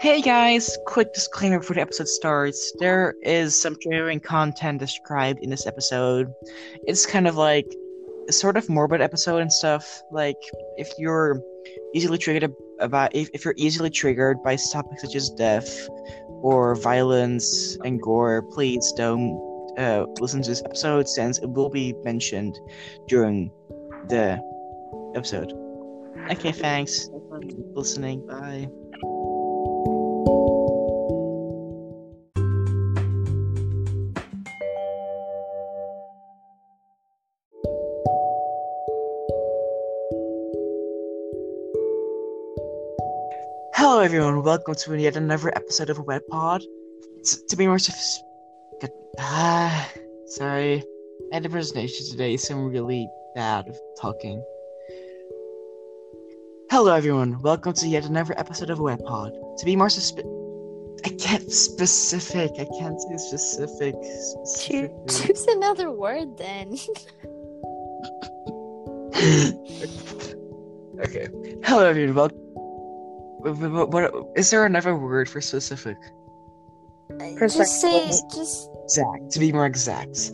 Hey guys, quick disclaimer before the episode starts. There is some triggering content described in this episode. It's kind of like a sort of morbid episode and stuff. Like if you're easily triggered about if, if you're easily triggered by topics such as death or violence and gore, please don't uh, listen to this episode since it will be mentioned during the episode. Okay, thanks. Listening. Bye. Everyone. Welcome to yet another episode of Web Pod. It's, to be more specific, ah, sorry, I had a presentation today, so I'm really bad at talking. Hello, everyone. Welcome to yet another episode of Wet Pod. To be more specific, I can't specific. I can't say specific. Choo- choose another word then. okay. Hello, everyone. Welcome. What, what, is there another word for specific? Uh, just say just Exact. To be more exact.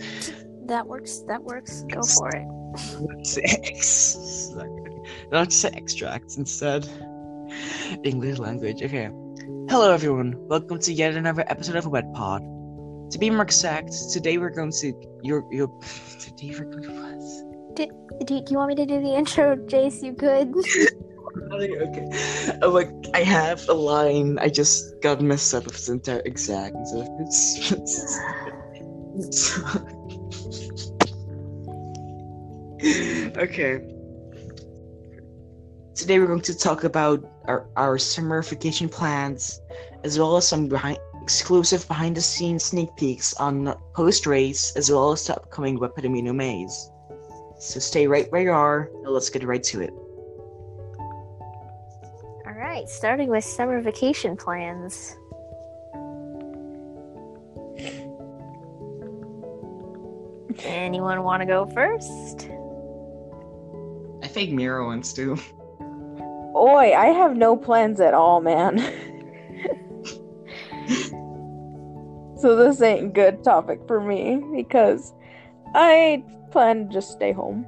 that works. That works. Go for it. Let's say ex- Let's say extracts instead. English language. Okay. Hello, everyone. Welcome to yet another episode of Wet Pod. To be more exact, today we're going to your your. Today we're going to what? Do, do you want me to do the intro, Jace? You could. Okay. Oh, like I have a line. I just got messed up with the entire exact. So it's, it's, okay. Today we're going to talk about our, our summer vacation plans, as well as some behind, exclusive behind the scenes sneak peeks on post race, as well as the upcoming Weapon Amino Maze. So stay right where you are, and let's get right to it. All right. Starting with summer vacation plans. Anyone want to go first? I think Mira wants to. Oi, I have no plans at all, man. so this ain't good topic for me because I plan to just stay home.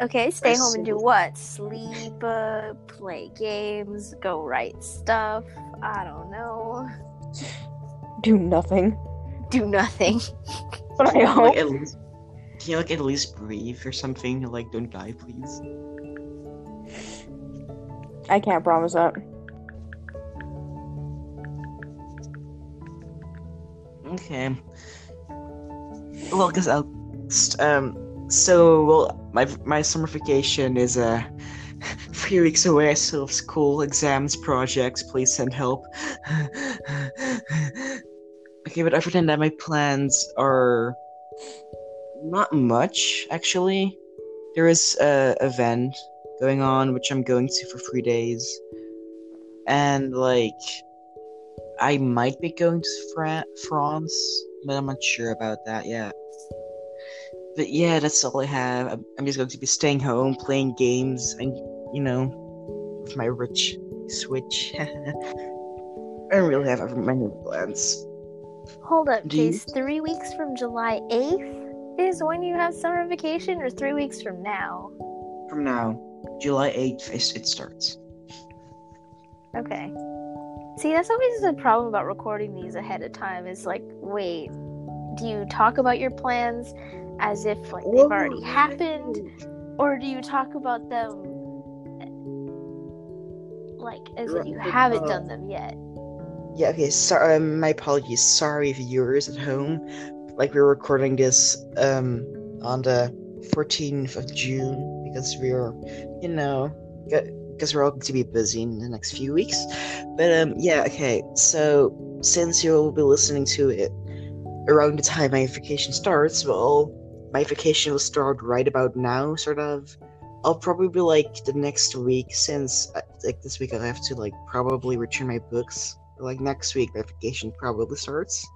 Okay, stay I home and do what? Sleep, uh, play games, go write stuff. I don't know. Do nothing. Do nothing. But I Can you, hope like, at least, can you like at least breathe or something? Like, don't die, please. I can't promise that. Okay. Well, cause I'll, st- um, so well, my my summer vacation is uh three weeks away. So school, exams, projects. Please send help. okay, but other than that, my plans are not much actually. There is a event going on which I'm going to for three days, and like I might be going to Fra- France, but I'm not sure about that yet. But yeah, that's all I have. I'm, I'm just going to be staying home, playing games, and you know, with my rich Switch. I don't really have ever many plans. Hold up, you- Three weeks from July 8th is when you have summer vacation, or three weeks from now? From now, July 8th, it it starts. Okay. See, that's always the problem about recording these ahead of time is like, wait, do you talk about your plans as if like they've already happened? Or do you talk about them like as if you haven't uh, done them yet? Yeah, okay, sorry, um, my apologies. Sorry, viewers at home. Like, we're recording this, um, on the 14th of June because we're, you know, because we're all going to be busy in the next few weeks. But, um, yeah, okay, so since you'll be listening to it around the time my vacation starts, well, my vacation will start right about now, sort of. I'll probably be like the next week since, uh, like, this week I have to, like, probably return my books like next week my vacation probably starts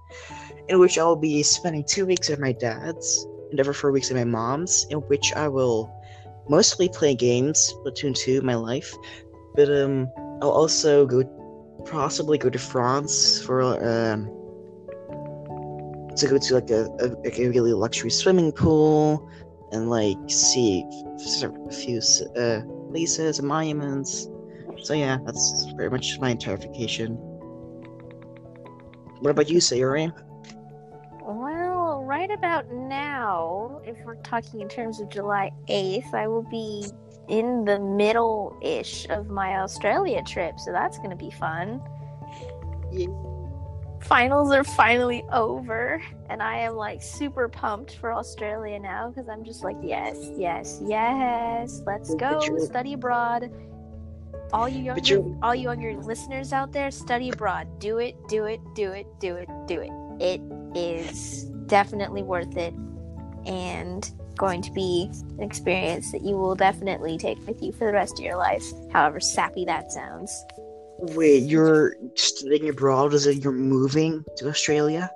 in which i'll be spending two weeks at my dad's and over four weeks at my mom's in which i will mostly play games platoon 2 my life but um I'll also go, possibly go to France for um, to go to like a, a like a really luxury swimming pool and like see a few uh, places and monuments. So yeah, that's pretty much my entire vacation. What about you, Sayuri? Well, right about now, if we're talking in terms of July 8th, I will be in the middle ish of my Australia trip, so that's going to be fun. Yeah. Finals are finally over, and I am like super pumped for Australia now because I'm just like, yes, yes, yes, let's go study abroad. All you younger, all you younger listeners out there, study abroad. Do it, do it, do it, do it, do it. It is definitely worth it, and going to be an experience that you will definitely take with you for the rest of your life. However sappy that sounds. Wait, you're studying abroad? Is it you're moving to Australia?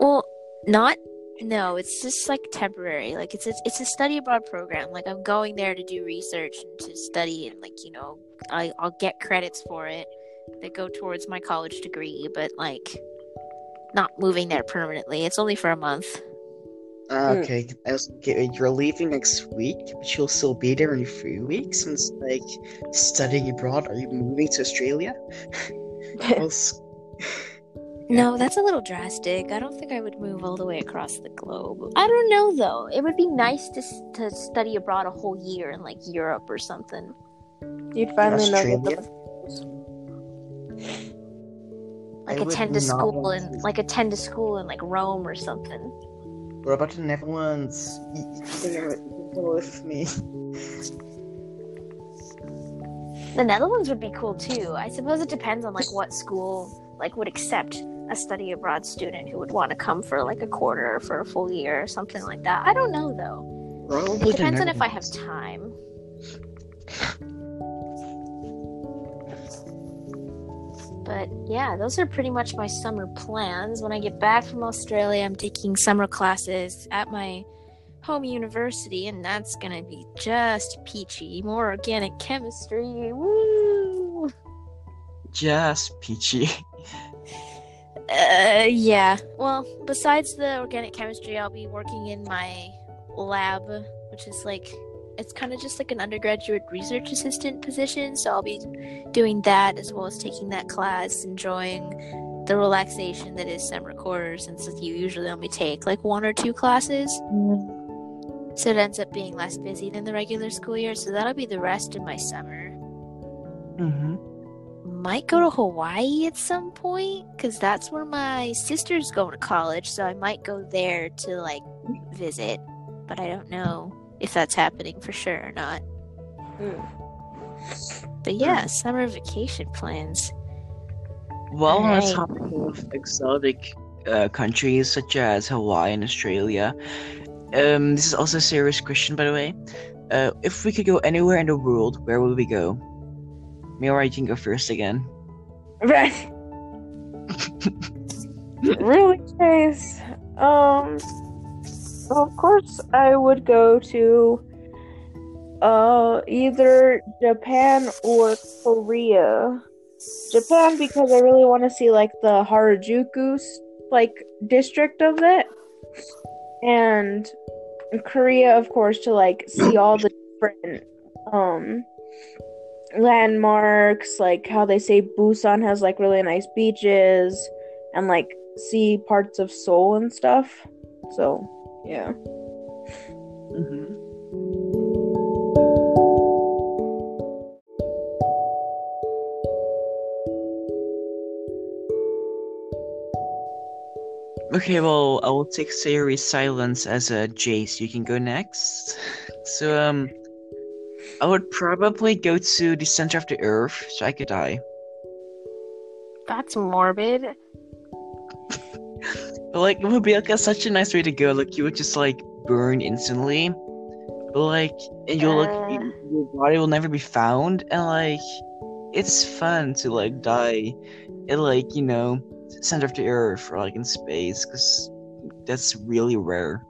Well, not no, it's just like temporary. Like it's a, it's a study abroad program. Like I'm going there to do research and to study, and like you know, I I'll get credits for it that go towards my college degree, but like not moving there permanently. It's only for a month. Uh, okay, okay, you're leaving next week, but you'll still be there in three weeks. And it's like studying abroad. Are you moving to Australia? well, no, that's a little drastic. I don't think I would move all the way across the globe. I don't know though. It would be nice to to study abroad a whole year in like Europe or something. You'd finally know the like attend a school in like attend a school in like Rome or something. What about the Netherlands? Go with me. The Netherlands would be cool too. I suppose it depends on like what school like would accept a study abroad student who would want to come for like a quarter or for a full year or something like that. I don't know though. Probably it depends on if I have time. But yeah, those are pretty much my summer plans. When I get back from Australia, I'm taking summer classes at my home university, and that's gonna be just peachy. More organic chemistry. Woo! Just peachy. Uh, yeah. Well, besides the organic chemistry, I'll be working in my lab, which is like it's kind of just like an undergraduate research assistant position. So I'll be doing that as well as taking that class, enjoying the relaxation that is summer quarters, since you usually only take like one or two classes. Mm-hmm. So it ends up being less busy than the regular school year. So that'll be the rest of my summer. Mm-hmm. Might go to Hawaii at some point because that's where my sister's going to college. So I might go there to like visit, but I don't know if that's happening for sure or not. Mm. But yeah, mm. summer vacation plans. Well, on the topic of exotic uh, countries such as Hawaii and Australia, um, this is also a serious question, by the way. Uh, if we could go anywhere in the world, where would we go? Miora, you can go first again. Right. really, Chase. Um. Of course, I would go to uh either Japan or Korea. Japan because I really want to see like the Harajuku like district of it, and Korea, of course, to like see all the different um landmarks, like how they say Busan has like really nice beaches, and like see parts of Seoul and stuff. So yeah. Mm-hmm. Okay, well, I will take Sayori's silence as a Jace. You can go next. So, um, I would probably go to the center of the earth so I could die. That's morbid. But like, it would be like a, such a nice way to go. Like, you would just like burn instantly, but like, and you'll like, uh... your body will never be found, and like, it's fun to like die, in like you know, center of the earth or like in space, because that's really rare.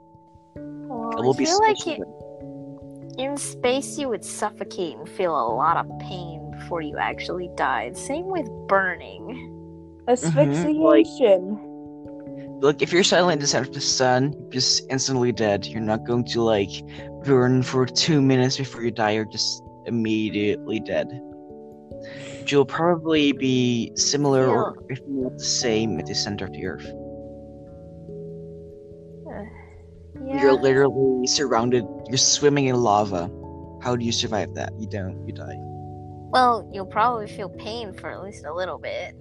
Well, it will I be like it, in space you would suffocate and feel a lot of pain before you actually die. Same with burning. Asphyxiation. Look, if you're suddenly in the center of the sun, you're just instantly dead. You're not going to like burn for two minutes before you die. You're just immediately dead. You'll probably be similar or if not the same at the center of the earth. Yeah. You're literally surrounded. You're swimming in lava. How do you survive that? You don't. You die. Well, you'll probably feel pain for at least a little bit.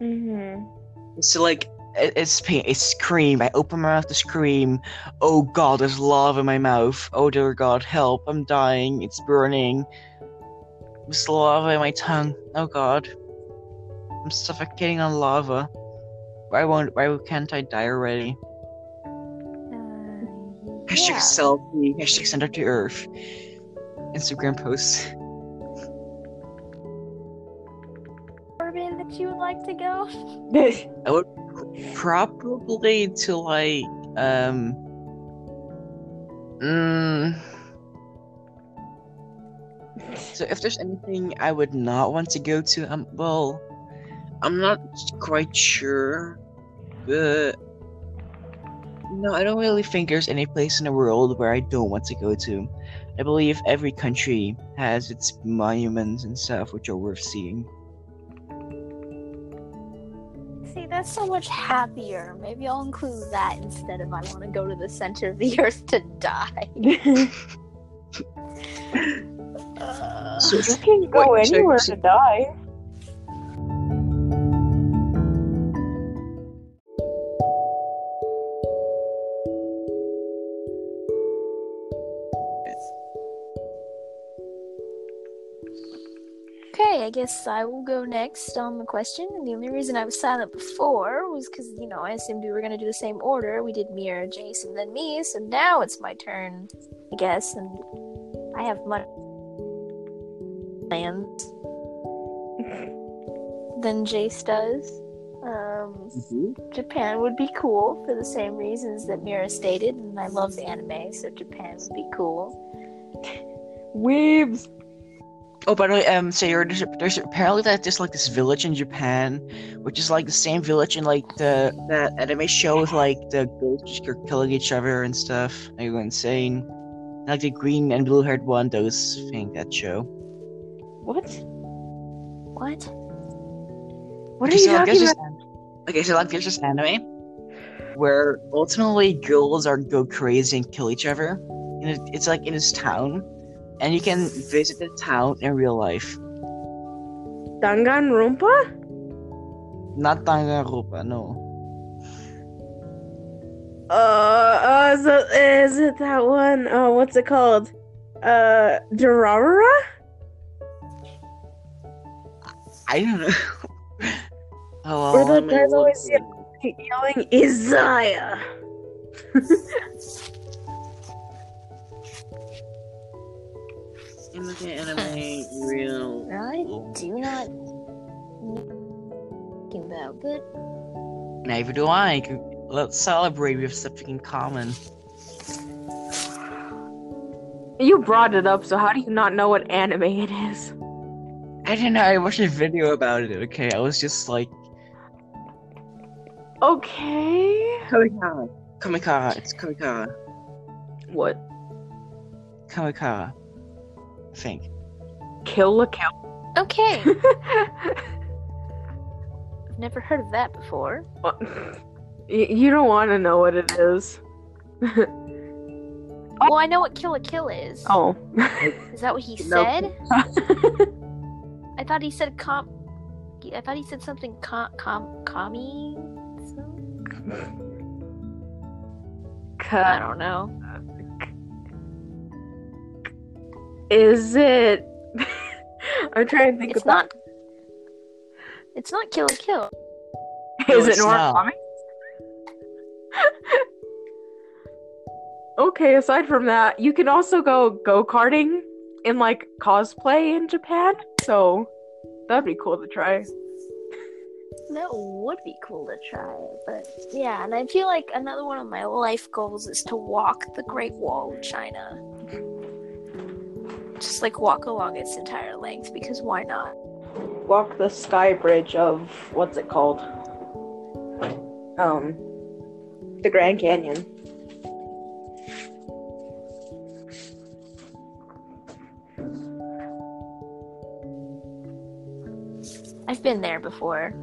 Mm-hmm. So like, it- it's pain. It's scream. I open my mouth to scream. Oh God, there's lava in my mouth. Oh dear God, help! I'm dying. It's burning. There's lava in my tongue. Oh God, I'm suffocating on lava. Why won't? Why can't I die already? Uh, Hashtag yeah. selfie. Hashtag center to earth. Instagram posts. Orbit that you would like to go? Probably to like um. Mm, so if there's anything I would not want to go to, um, well, I'm not quite sure, but no, I don't really think there's any place in the world where I don't want to go to. I believe every country has its monuments and stuff which are worth seeing. That's so much happier. Maybe I'll include that instead of I want to go to the center of the earth to die. Uh, So you can go Wait, so- anywhere so- to die. Okay, I guess I will go next on the question. And the only reason I was silent before was because, you know, I assumed we were going to do the same order. We did Mira, Jason, then me. So now it's my turn, I guess. And I have much plans than Jace does. Um, Japan would be cool for the same reasons that Mira stated. And I love anime, so Japan would be cool. Weebs. Oh, by the way, um, so you're, there's, there's apparently that there's like this village in Japan, which is like the same village in like the that anime show with like the ghosts are killing each other and stuff. Are you insane? Like the green and blue haired one, those think that show. What? What? What Okay, are you so, talking about? this- okay, so like there's this anime where ultimately girls are go crazy and kill each other. And it, it's like in this town, and you can visit the town in real life. Danganronpa? Not Danganronpa, no. Uh, uh, is it that one? Uh, what's it called? Uh, Durarara? I don't know. oh, Or the guy's always Yelling Isaiah. In the anime, real. I do not know about, but Neither do I. Let's celebrate with something in common. You brought it up, so how do you not know what anime it is? I didn't know. I watched a video about it. Okay, I was just like, Okay. Kamikara. Kamikara. It's Kamikara. What? Kamikara. I think. Kill la kill. okay. I've never heard of that before. you, you don't want to know what it is. Well, I know what Kill la Kill is. oh. Is that what he No. said? I thought he said com. I thought he said something com com commie. I don't know. Is it? I'm trying to think It's about. not. It's not Kill la Kill. No, Is it it's not. Okay, aside from that, you can also go go karting in like cosplay in Japan. So that'd be cool to try. That would be cool to try, but yeah, and I feel like another one of my life goals is to walk the Great Wall of China. Just like walk along its entire length because why not? Walk the sky bridge of what's it called? Um, the Grand Canyon. I've been there before.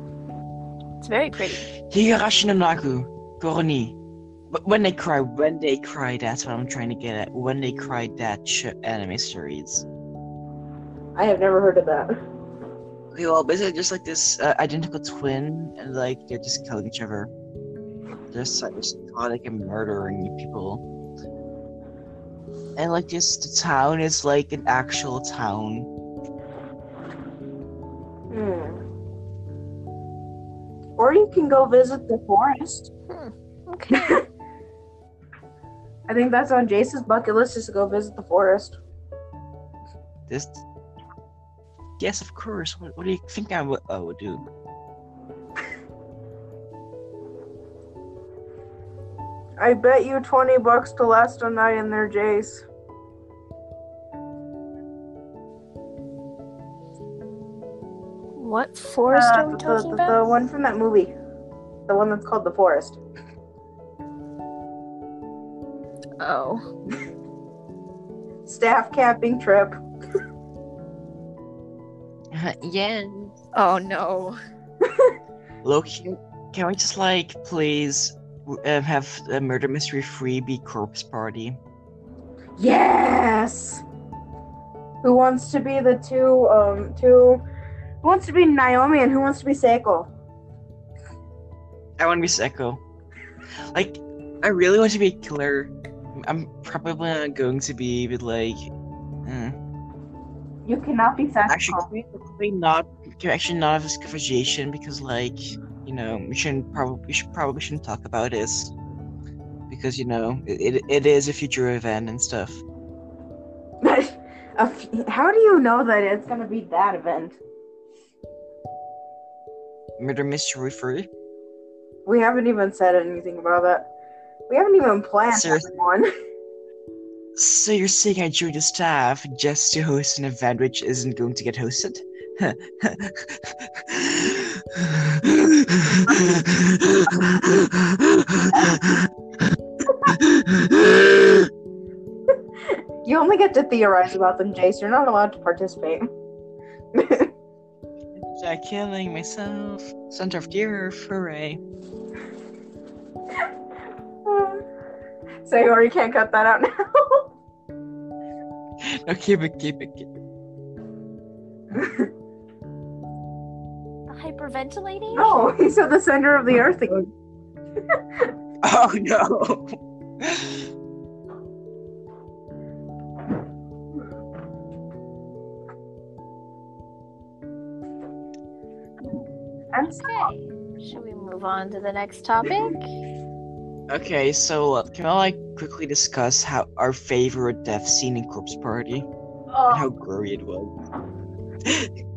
It's very pretty. Higurashi no Naku, Koro ni. But when they cry, when they cry, that's what I'm trying to get at. When they cry, that sh- anime series. I have never heard of that. Okay, well, basically just like this uh, identical twin, and like they're just killing each other. They're they're psychotic and murdering people. And like just the town is like an actual town. Hmm. Or you can go visit the forest. Okay. I think that's on Jace's bucket list is to go visit the forest. This. Yes, of course. What, what do you think I would, I would do? I bet you 20 bucks to last a night in there, Jace. what forest Uh, are we the, talking the, about? the one from that movie. The one that's called The Forest. Oh. Staff camping trip. yeah. Oh no. Loki, can we just like please uh, have a murder mystery freebie corpse party? Yes! Who wants to be the two, um, two. Who wants to be Naomi and who wants to be Seiko? I want to be Seiko. Like, I really want to be killer. I'm probably not going to be, but like, eh. You cannot be Sasha. actually, can we, can we not? Actually not have this conversation because, like, you know, we shouldn't probably we should probably shouldn't talk about this because you know it, it, it is a future event and stuff. How do you know that it's gonna be that event? Murder mystery free. We haven't even said anything about that. We haven't even planned Seriously? one. So you're saying I joined the staff just to host an event which isn't going to get hosted? You only get to theorize about them, Jace. You're not allowed to participate. Jack killing myself. Center of the earth, hooray. So you already can't cut that out now. No, keep it, keep it, keep it. Hyperventilating? no, he said the center of the earth again. Oh no! I'm. Okay. Should we move on to the next topic? Okay, so uh, can I like quickly discuss how our favorite death scene in Corpse Party? And how Oh, gory it was.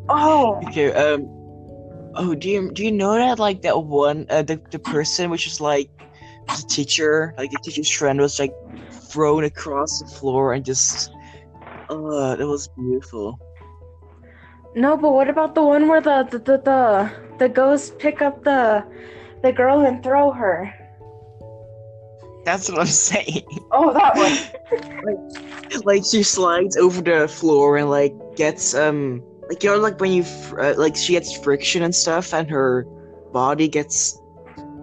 oh, Okay, um Oh, do you do you know that like that one uh, the the person which is like the teacher, like the teacher's friend was like thrown across the floor and just uh that was beautiful. no, but what about the one where the the the the, the ghosts pick up the the girl and throw her? That's what I'm saying. Oh, that one. like she slides over the floor and like gets um like you know like when you fr- uh, like she gets friction and stuff and her body gets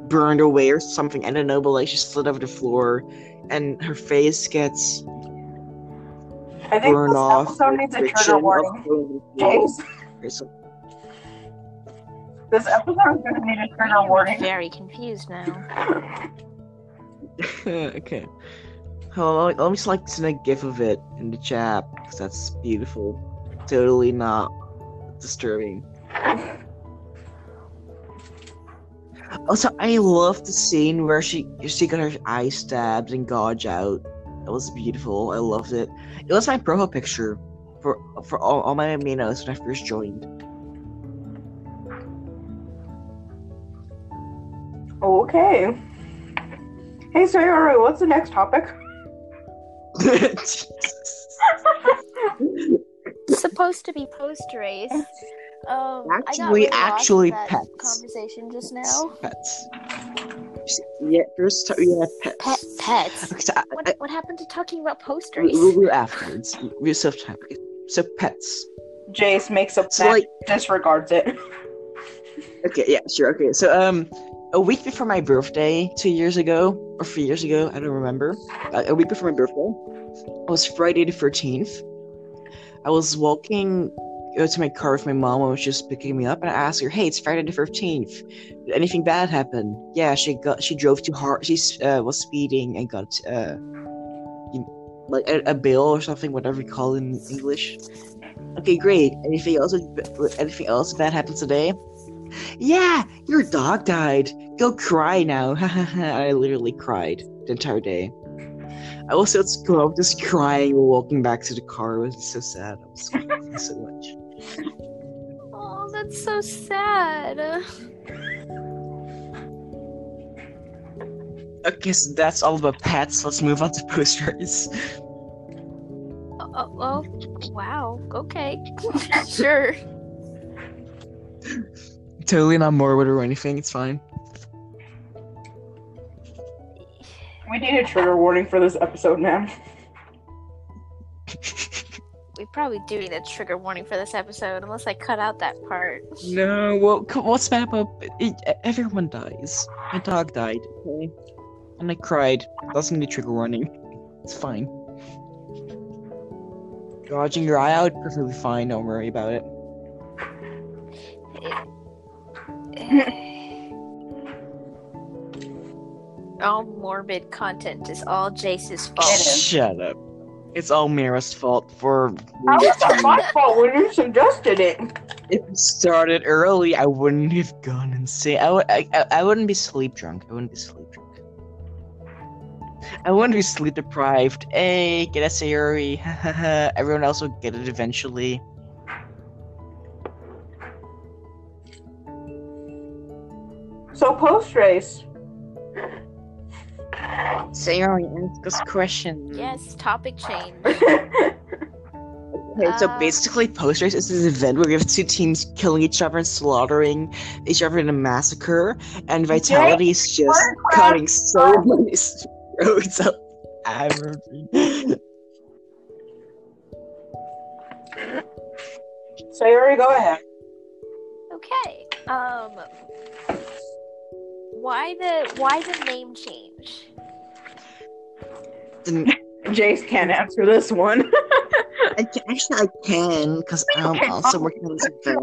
burned away or something I don't know but like she slid over the floor and her face gets I think burned this off episode needs a trigger warning. going to the floor Jace, or some- this episode is gonna need a trigger I'm warning. very confused now. okay on, let me just like send a gif of it in the chat because that's beautiful totally not disturbing Also, I love the scene where she she got her eye stabbed and gouge out. That was beautiful. I loved it. It was my profile picture for for all, all my minos when I first joined. Okay. Hey, Sayori, what's the next topic? supposed to be post race. Um, Actually- really actually pets. conversation just now. Pets. Yeah, first yeah, pets. Pet pets. Okay, so I, What, I, what happened to talking about post we- race? we'll do it afterwards. We still have time. So pets. Jace makes a So plan, like disregards it. Okay, yeah, sure. Okay, so um, a week before my birthday, two years ago or three years ago, I don't remember. Uh, a week before my birthday, it was Friday the thirteenth. I was walking uh, to my car with my mom, and was just picking me up, and I asked her, "Hey, it's Friday the thirteenth. Did anything bad happen?" Yeah, she got she drove too hard. She uh, was speeding and got uh, you- like a, a bill or something, whatever you call it in English. Okay, great. Anything else? Anything else bad happened today? Yeah, your dog died. Go cry now. I literally cried the entire day. I was at school. I was just crying while walking back to the car. It was so sad. I was crying so much. Oh, that's so sad. Okay, so that's all about pets. Let's move on to posters. Oh, oh, oh, wow. Okay. sure. Totally not morbid or anything. It's fine. We need a trigger warning for this episode, man. We probably do need a trigger warning for this episode, unless I cut out that part. No, well, co- what's bad about it, everyone dies. My dog died, okay? And I cried. Doesn't need trigger warning. It's fine. Gouging your eye out, perfectly fine. Don't worry about it. All morbid content is all Jace's fault. Shut up. It's all Mira's fault for. How was that my fault when you suggested it? If it started early, I wouldn't have gone insane. I, would, I, I, I wouldn't be sleep drunk. I wouldn't be sleep drunk. I wouldn't be sleep deprived. Hey, get a Sayuri. Everyone else will get it eventually. So post race. Sayuri, ask us questions. Yes, topic change. Okay, so Uh, basically, post race is this event where we have two teams killing each other and slaughtering each other in a massacre, and Vitality is just Minecraft. cutting so many throats up. Sayuri, go ahead. Okay. Um. Why the why the name change? And Jace can't answer this one. I can, actually, I can because um, I'm also working on this event.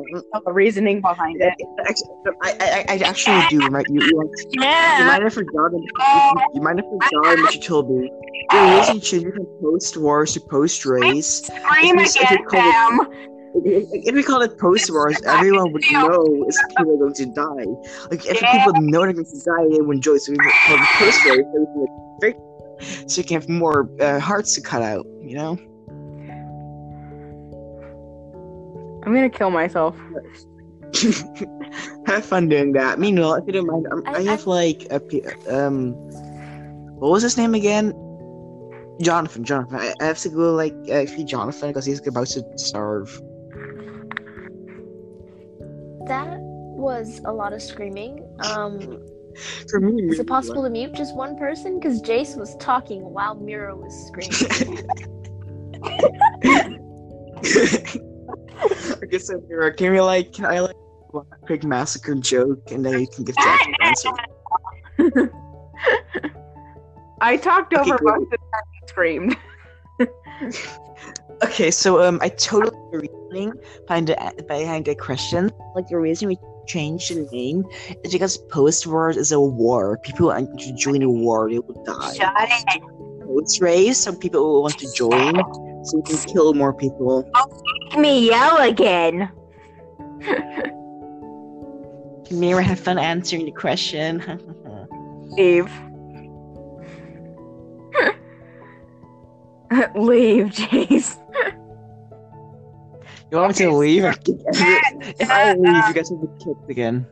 the reasoning behind it. Actually, I, I, I actually do. Right? You, you, you Yeah. might have forgotten. You, you might have forgotten what you told me. The reason changing from post-war to post race Scream If we- if we again, call it- If if we call it post wars, everyone would know is people are going to die. Like if people know they're going to die, they would enjoy. So we call it post wars, so we can get victims, so you can have more uh, hearts to cut out. You know. I'm gonna kill myself. have fun doing that. Meanwhile, if you don't mind, um, I, I- have like a p- um, what was his name again? Jonathan. Jonathan. I, I have to go like uh, feed Jonathan because he's about to starve. That was a lot of screaming. Um, For me, is it possible to mute just one person? Because Jace was talking while Mira was screaming. okay, so Mira, can we like, can I like a quick massacre joke and then you can give Jack an answer? I talked Okay, over good. most of the time and screamed. Okay, so um, I totally the reasoning behind the behind the question. Like the reason we changed the name is because post wars is a war. People want to join a war, they will die. Shut it. Post race, some people will want to join, so we can kill more people. Make me yell again. Mira, have fun answering the question. Leave. Leave, Jace. You want me to leave? if I leave, you um, guys will be kicked again.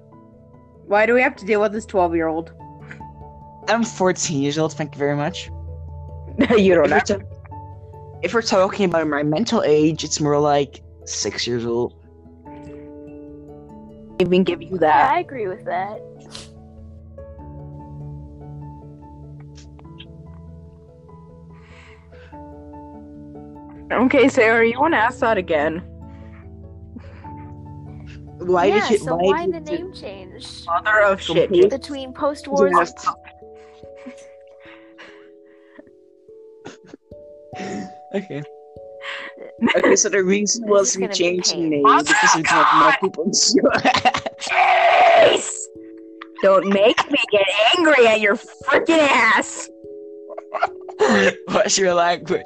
Why do we have to deal with this 12 year old? I'm 14 years old. Thank you very much. you don't If we're, ta- if we're talking about my mental age, it's more like six years old. Even give you Yeah, that. I agree with that. Okay, Sarah, you want to ask that again? Why yeah, did you? so why, why did the you- name change? Mother of shit. Between post wars Yeah. Okay. Okay, so the reason was is we gonna changed the name Oh, because we have more people. Jeez! Don't make me get angry at your freaking ass. What's your language?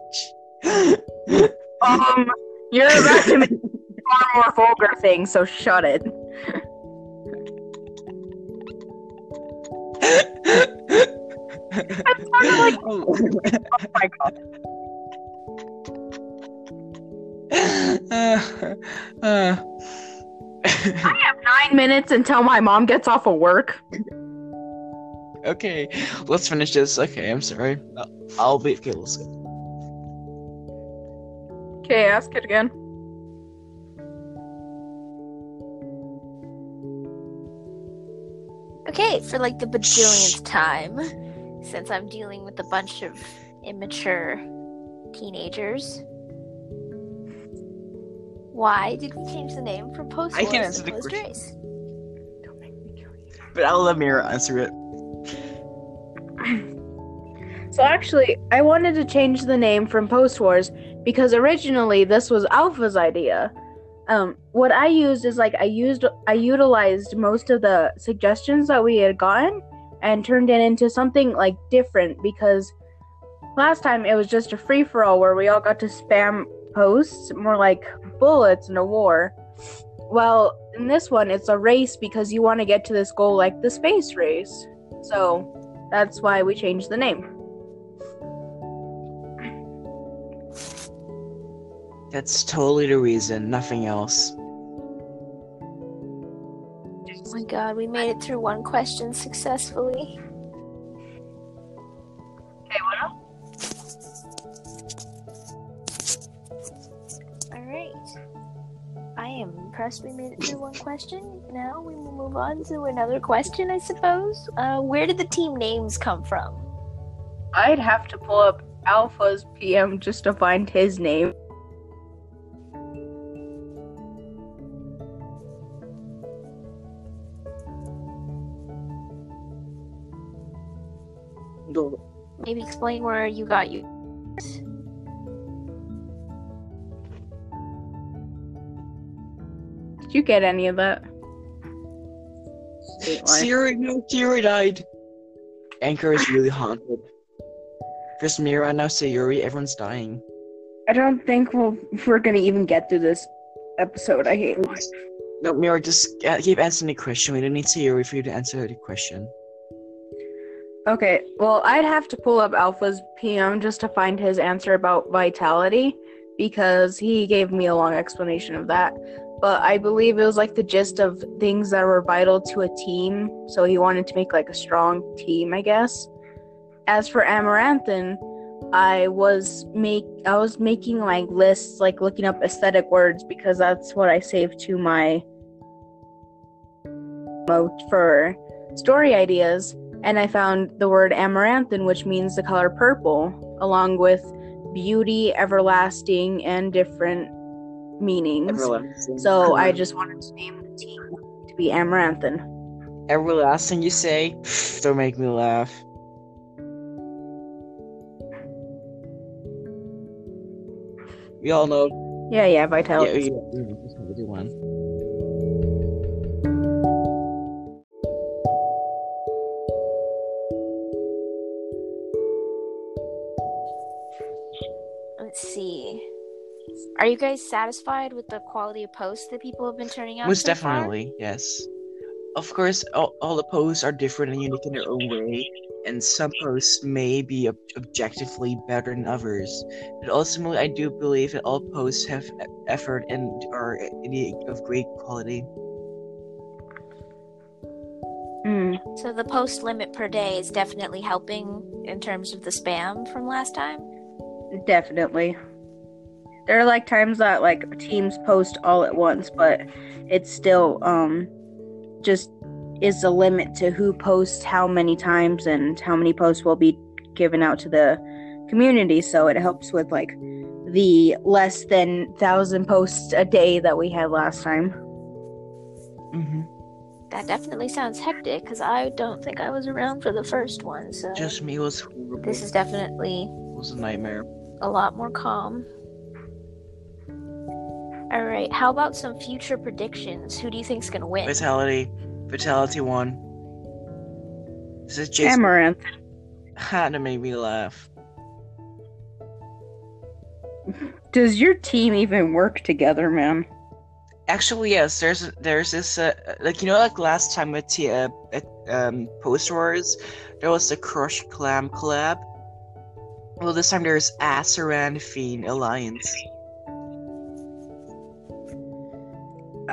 Um, you're about to make far more vulgar things, so shut it. Oh my god. Uh, uh, I have nine minutes until my mom gets off of work. okay, let's finish this. Okay, I'm sorry. I'll, I'll be. Okay, let's go. Okay, ask it again. Okay, for like the bajillionth time, since I'm dealing with a bunch of immature teenagers. Why did we change the name from post I can wars answer to the post question. race? Don't make me kill you. But I'll let Mira answer it. So actually, I wanted to change the name from Post Wars because originally this was Alpha's idea. Um, what I used is like I used I utilized most of the suggestions that we had gotten and turned it into something like different because last time it was just a free for all where we all got to spam posts, more like bullets in a war. Well, in this one, it's a race because you want to get to this goal like the space race. So that's why we changed the name. That's totally the reason, nothing else. Oh my god, we made it through one question successfully. Okay, what else? Alright. I am impressed we made it through one question. Now we will move on to another question, I suppose. Uh, where did the team names come from? I'd have to pull up Alpha's PM just to find his name. Explain where you got you. Did you get any of that? Wait. Siri, no, Siri died. Anchor is really haunted. There's Mira, now Sayuri, everyone's dying. I don't think we'll, we're gonna even get through this episode. I hate it. No, Mira, just uh, keep answering the question. We don't need Sayuri for you to answer the question. Okay, well, I'd have to pull up Alpha's PM just to find his answer about vitality because he gave me a long explanation of that. But I believe it was like the gist of things that were vital to a team. So he wanted to make like a strong team, I guess. As for Amaranthine, I was make I was making like lists, like looking up aesthetic words because that's what I saved to my for story ideas and I found the word amaranthine, which means the color purple, along with beauty, everlasting, and different meanings. Everlasting. So I just wanted to name the team to be amaranthine. Everlasting, you say? Don't make me laugh. We all know. Yeah, yeah, vitality. yeah, yeah, mm, that's Are you guys satisfied with the quality of posts that people have been turning out? Most so far? definitely, yes. Of course, all, all the posts are different and unique in their own way, and some posts may be ob- objectively better than others. But ultimately, I do believe that all posts have effort and are of great quality. Mm, So the post limit per day is definitely helping in terms of the spam from last time. definitely. There are like times that like teams post all at once, but it's still um just is a limit to who posts how many times and how many posts will be given out to the community. So it helps with like the less than thousand posts a day that we had last time. Mm-hmm. That definitely sounds hectic because I don't think I was around for the first one. So Just me was horrible. this is definitely It was a nightmare. a lot more calm. All right, how about some future predictions? Who do you think's gonna win? Fatality. Fatality one. This is Jason. Amaranth. Ha, that made me laugh. Does your team even work together, man? Actually, yes. There's there's this uh, like you know like last time at the uh, at um Post Wars, there was the Crush Clam collab. Well, this time there's Asaran Fiend Alliance.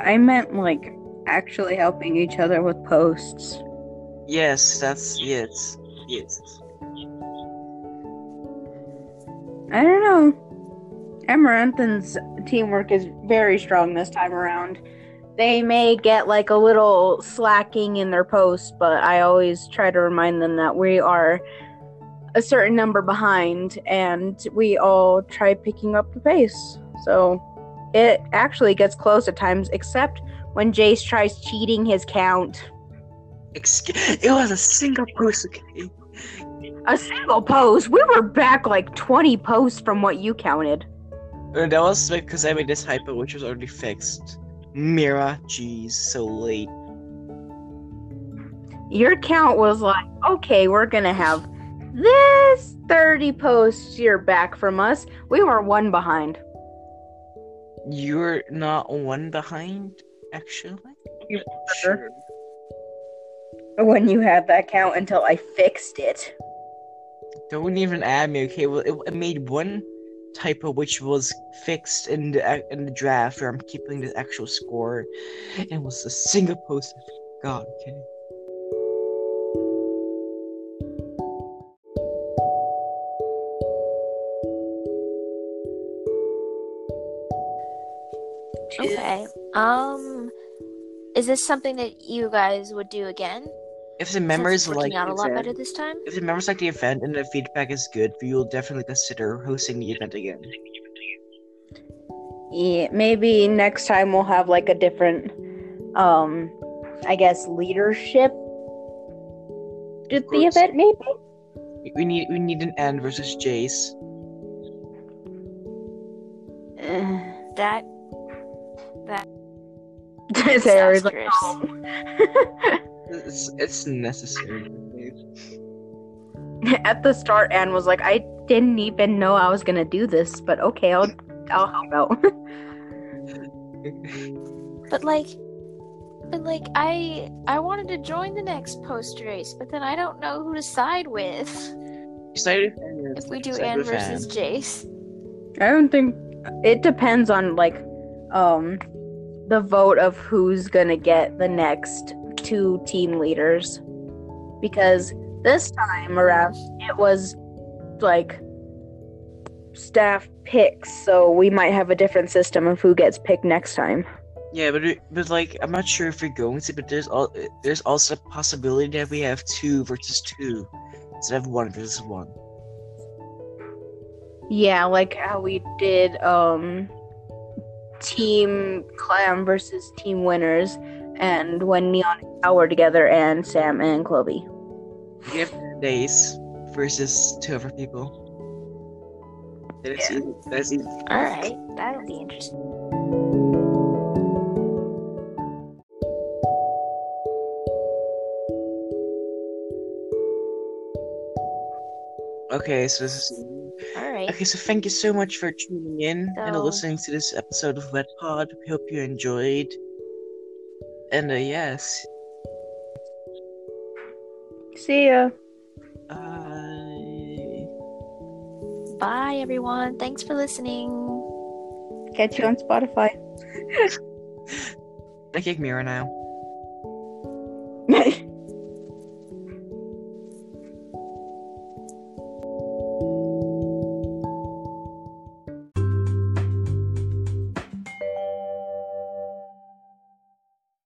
I meant like actually helping each other with posts. Yes, that's yes, yes. I don't know. Amaranth's teamwork is very strong this time around. They may get like a little slacking in their posts, but I always try to remind them that we are a certain number behind and we all try picking up the pace. So it actually gets close at times, except when Jace tries cheating his count. Excuse- it was a single post. Okay. A single post? We were back like 20 posts from what you counted. Uh, that was because I made this hypo, which was already fixed. Mira, jeez, so late. your count was like, okay, we're gonna have this 30 posts you're back from us. We were one behind. You're not one behind, actually. You were. When you had that count until I fixed it. Don't even add me, okay? Well, it, it made one typo which was fixed in the in the draft where I'm keeping the actual score, and it was a single post. God, okay? Okay. Um, is this something that you guys would do again? If the Since members it's working like out a lot event- better this time. if the members like the event and the feedback is good, we will definitely consider hosting the event again. Yeah, maybe next time we'll have like a different, um, I guess leadership to the course. event. Maybe. We- We need we need an N versus Jace. Uh, That Sarah's like, Disastrous. "No." It's it's necessary. At the start, Anne was like, "I didn't even know I was gonna do this, but okay, I'll I'll help out." But like, but like, I I wanted to join the next post race, but then I don't know who to side with. Excited If we do Side Anne versus Jace, I don't think it depends on like um the vote of who's gonna get the next two team leaders because this time around it was like staff picks so we might have a different system of who gets picked next time Yeah, but it, but like I'm not sure if we're going to, but there's all there's also a possibility that we have two versus two instead of one versus one. yeah like how we did um team clam versus team winners and when neon and Cal were together and sam and chloe We have days versus two other people. That is Yeah. easy. That's easy. all right, that'll be interesting. Okay, so this is All right, okay. So thank you so much for tuning in and listening to this episode of Wet Pod. We hope you enjoyed. And uh, yes, see ya uh, bye everyone. Thanks for listening. catch you on spotify I kick Mira now.